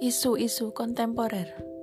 Isu-isu kontemporer.